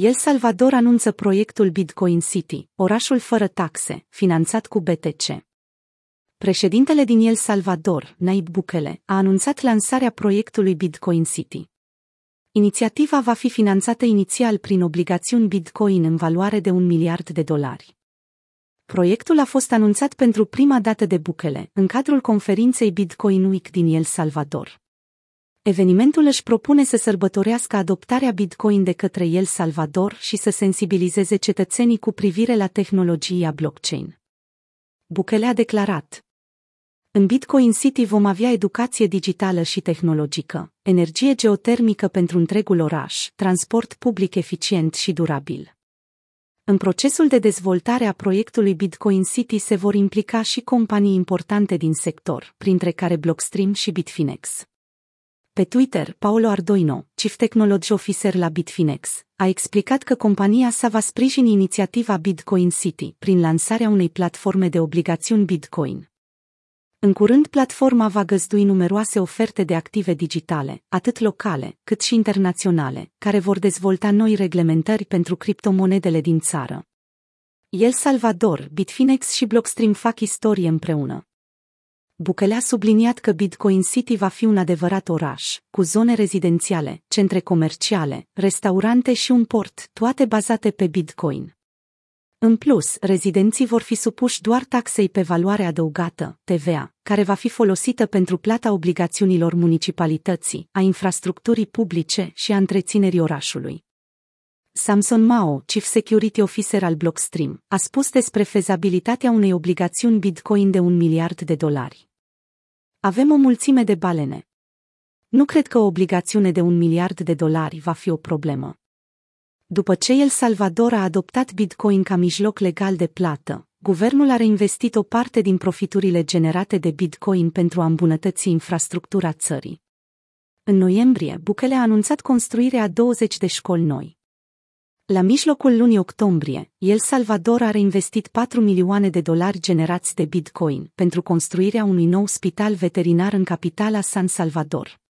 El Salvador anunță proiectul Bitcoin City, orașul fără taxe, finanțat cu BTC. Președintele din El Salvador, Naib Bukele, a anunțat lansarea proiectului Bitcoin City. Inițiativa va fi finanțată inițial prin obligațiuni Bitcoin în valoare de un miliard de dolari. Proiectul a fost anunțat pentru prima dată de Bukele, în cadrul conferinței Bitcoin Week din El Salvador. Evenimentul își propune să sărbătorească adoptarea Bitcoin de către El Salvador și să sensibilizeze cetățenii cu privire la tehnologia blockchain. Bukele a declarat. În Bitcoin City vom avea educație digitală și tehnologică, energie geotermică pentru întregul oraș, transport public eficient și durabil. În procesul de dezvoltare a proiectului Bitcoin City se vor implica și companii importante din sector, printre care Blockstream și Bitfinex. Pe Twitter, Paolo Ardoino, Chief Technology Officer la Bitfinex, a explicat că compania sa va sprijini inițiativa Bitcoin City prin lansarea unei platforme de obligațiuni Bitcoin. În curând, platforma va găzdui numeroase oferte de active digitale, atât locale, cât și internaționale, care vor dezvolta noi reglementări pentru criptomonedele din țară. El Salvador, Bitfinex și Blockstream fac istorie împreună. Bukele a subliniat că Bitcoin City va fi un adevărat oraș, cu zone rezidențiale, centre comerciale, restaurante și un port, toate bazate pe Bitcoin. În plus, rezidenții vor fi supuși doar taxei pe valoare adăugată, TVA, care va fi folosită pentru plata obligațiunilor municipalității, a infrastructurii publice și a întreținerii orașului. Samson Mao, Chief Security Officer al Blockstream, a spus despre fezabilitatea unei obligațiuni Bitcoin de un miliard de dolari. Avem o mulțime de balene. Nu cred că o obligațiune de un miliard de dolari va fi o problemă. După ce El Salvador a adoptat Bitcoin ca mijloc legal de plată, guvernul a reinvestit o parte din profiturile generate de Bitcoin pentru a îmbunătăți infrastructura țării. În noiembrie, Bukele a anunțat construirea a 20 de școli noi. La mijlocul lunii octombrie, El Salvador a reinvestit 4 milioane de dolari generați de Bitcoin pentru construirea unui nou spital veterinar în capitala San Salvador.